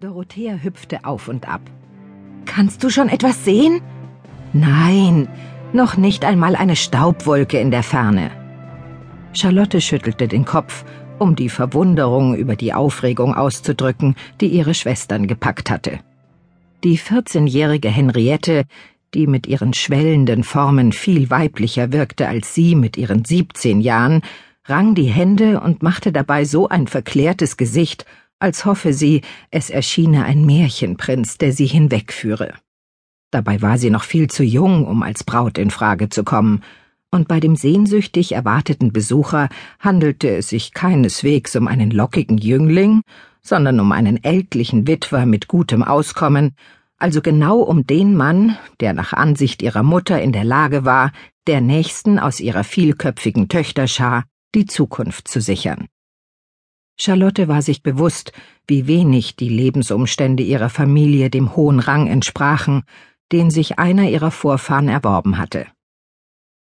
Dorothea hüpfte auf und ab. Kannst du schon etwas sehen? Nein, noch nicht einmal eine Staubwolke in der Ferne. Charlotte schüttelte den Kopf, um die Verwunderung über die Aufregung auszudrücken, die ihre Schwestern gepackt hatte. Die 14-jährige Henriette, die mit ihren schwellenden Formen viel weiblicher wirkte als sie mit ihren 17 Jahren, rang die Hände und machte dabei so ein verklärtes Gesicht, als hoffe sie, es erschiene ein Märchenprinz, der sie hinwegführe. Dabei war sie noch viel zu jung, um als Braut in Frage zu kommen, und bei dem sehnsüchtig erwarteten Besucher handelte es sich keineswegs um einen lockigen Jüngling, sondern um einen ältlichen Witwer mit gutem Auskommen, also genau um den Mann, der nach Ansicht ihrer Mutter in der Lage war, der nächsten aus ihrer vielköpfigen Töchterschar die Zukunft zu sichern. Charlotte war sich bewusst, wie wenig die Lebensumstände ihrer Familie dem hohen Rang entsprachen, den sich einer ihrer Vorfahren erworben hatte.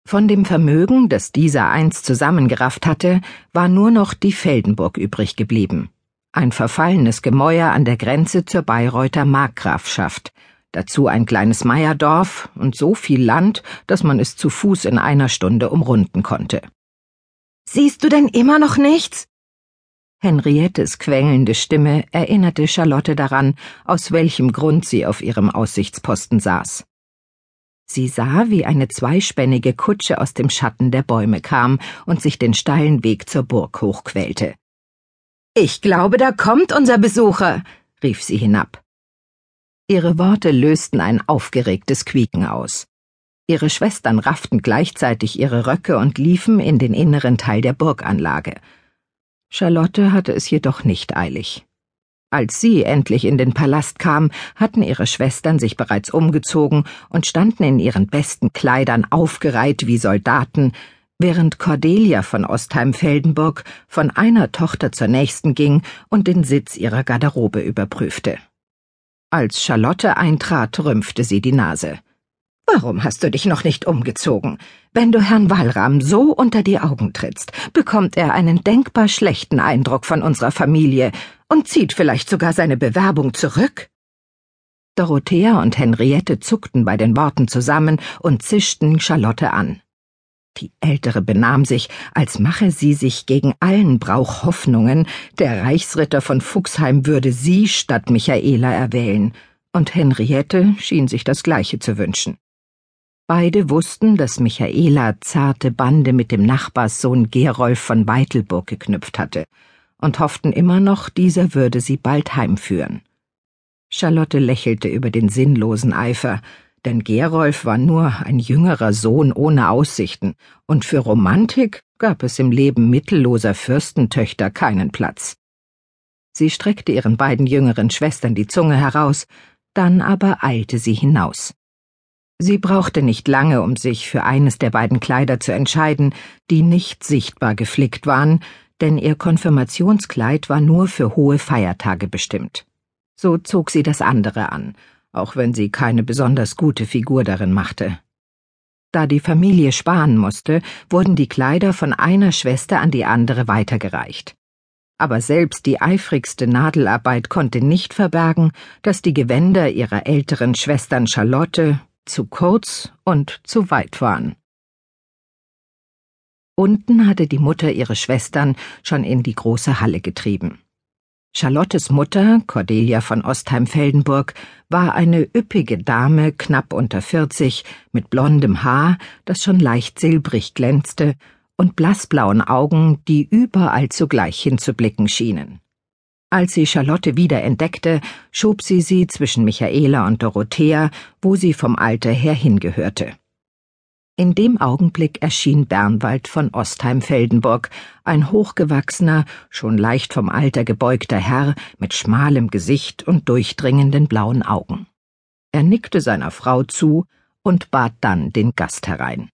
Von dem Vermögen, das dieser einst zusammengerafft hatte, war nur noch die Feldenburg übrig geblieben. Ein verfallenes Gemäuer an der Grenze zur Bayreuther Markgrafschaft, dazu ein kleines Meierdorf und so viel Land, dass man es zu Fuß in einer Stunde umrunden konnte. Siehst du denn immer noch nichts? Henriettes quengelnde Stimme erinnerte Charlotte daran, aus welchem Grund sie auf ihrem Aussichtsposten saß. Sie sah, wie eine zweispännige Kutsche aus dem Schatten der Bäume kam und sich den steilen Weg zur Burg hochquälte. Ich glaube, da kommt unser Besucher, rief sie hinab. Ihre Worte lösten ein aufgeregtes Quieken aus. Ihre Schwestern rafften gleichzeitig ihre Röcke und liefen in den inneren Teil der Burganlage. Charlotte hatte es jedoch nicht eilig. Als sie endlich in den Palast kam, hatten ihre Schwestern sich bereits umgezogen und standen in ihren besten Kleidern aufgereiht wie Soldaten, während Cordelia von Ostheim-Feldenburg von einer Tochter zur nächsten ging und den Sitz ihrer Garderobe überprüfte. Als Charlotte eintrat, rümpfte sie die Nase. Warum hast du dich noch nicht umgezogen? Wenn du Herrn Walram so unter die Augen trittst, bekommt er einen denkbar schlechten Eindruck von unserer Familie und zieht vielleicht sogar seine Bewerbung zurück. Dorothea und Henriette zuckten bei den Worten zusammen und zischten Charlotte an. Die Ältere benahm sich, als mache sie sich gegen allen Brauch Hoffnungen, der Reichsritter von Fuchsheim würde sie statt Michaela erwählen, und Henriette schien sich das Gleiche zu wünschen. Beide wussten, dass Michaela zarte Bande mit dem Nachbarssohn Gerolf von Weitelburg geknüpft hatte und hofften immer noch, dieser würde sie bald heimführen. Charlotte lächelte über den sinnlosen Eifer, denn Gerolf war nur ein jüngerer Sohn ohne Aussichten, und für Romantik gab es im Leben mittelloser Fürstentöchter keinen Platz. Sie streckte ihren beiden jüngeren Schwestern die Zunge heraus, dann aber eilte sie hinaus. Sie brauchte nicht lange, um sich für eines der beiden Kleider zu entscheiden, die nicht sichtbar geflickt waren, denn ihr Konfirmationskleid war nur für hohe Feiertage bestimmt. So zog sie das andere an, auch wenn sie keine besonders gute Figur darin machte. Da die Familie sparen musste, wurden die Kleider von einer Schwester an die andere weitergereicht. Aber selbst die eifrigste Nadelarbeit konnte nicht verbergen, dass die Gewänder ihrer älteren Schwestern Charlotte, zu kurz und zu weit waren. Unten hatte die Mutter ihre Schwestern schon in die große Halle getrieben. Charlottes Mutter, Cordelia von Ostheim-Feldenburg, war eine üppige Dame, knapp unter vierzig, mit blondem Haar, das schon leicht silbrig glänzte, und blassblauen Augen, die überall zugleich hinzublicken schienen. Als sie Charlotte wieder entdeckte, schob sie sie zwischen Michaela und Dorothea, wo sie vom Alter her hingehörte. In dem Augenblick erschien Bernwald von Ostheim-Feldenburg, ein hochgewachsener, schon leicht vom Alter gebeugter Herr mit schmalem Gesicht und durchdringenden blauen Augen. Er nickte seiner Frau zu und bat dann den Gast herein.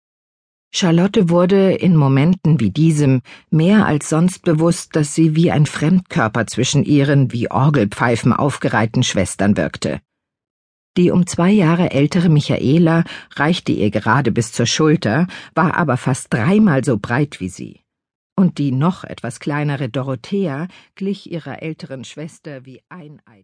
Charlotte wurde in Momenten wie diesem mehr als sonst bewusst, dass sie wie ein Fremdkörper zwischen ihren wie Orgelpfeifen aufgereihten Schwestern wirkte. Die um zwei Jahre ältere Michaela reichte ihr gerade bis zur Schulter, war aber fast dreimal so breit wie sie. Und die noch etwas kleinere Dorothea glich ihrer älteren Schwester wie ein Eid.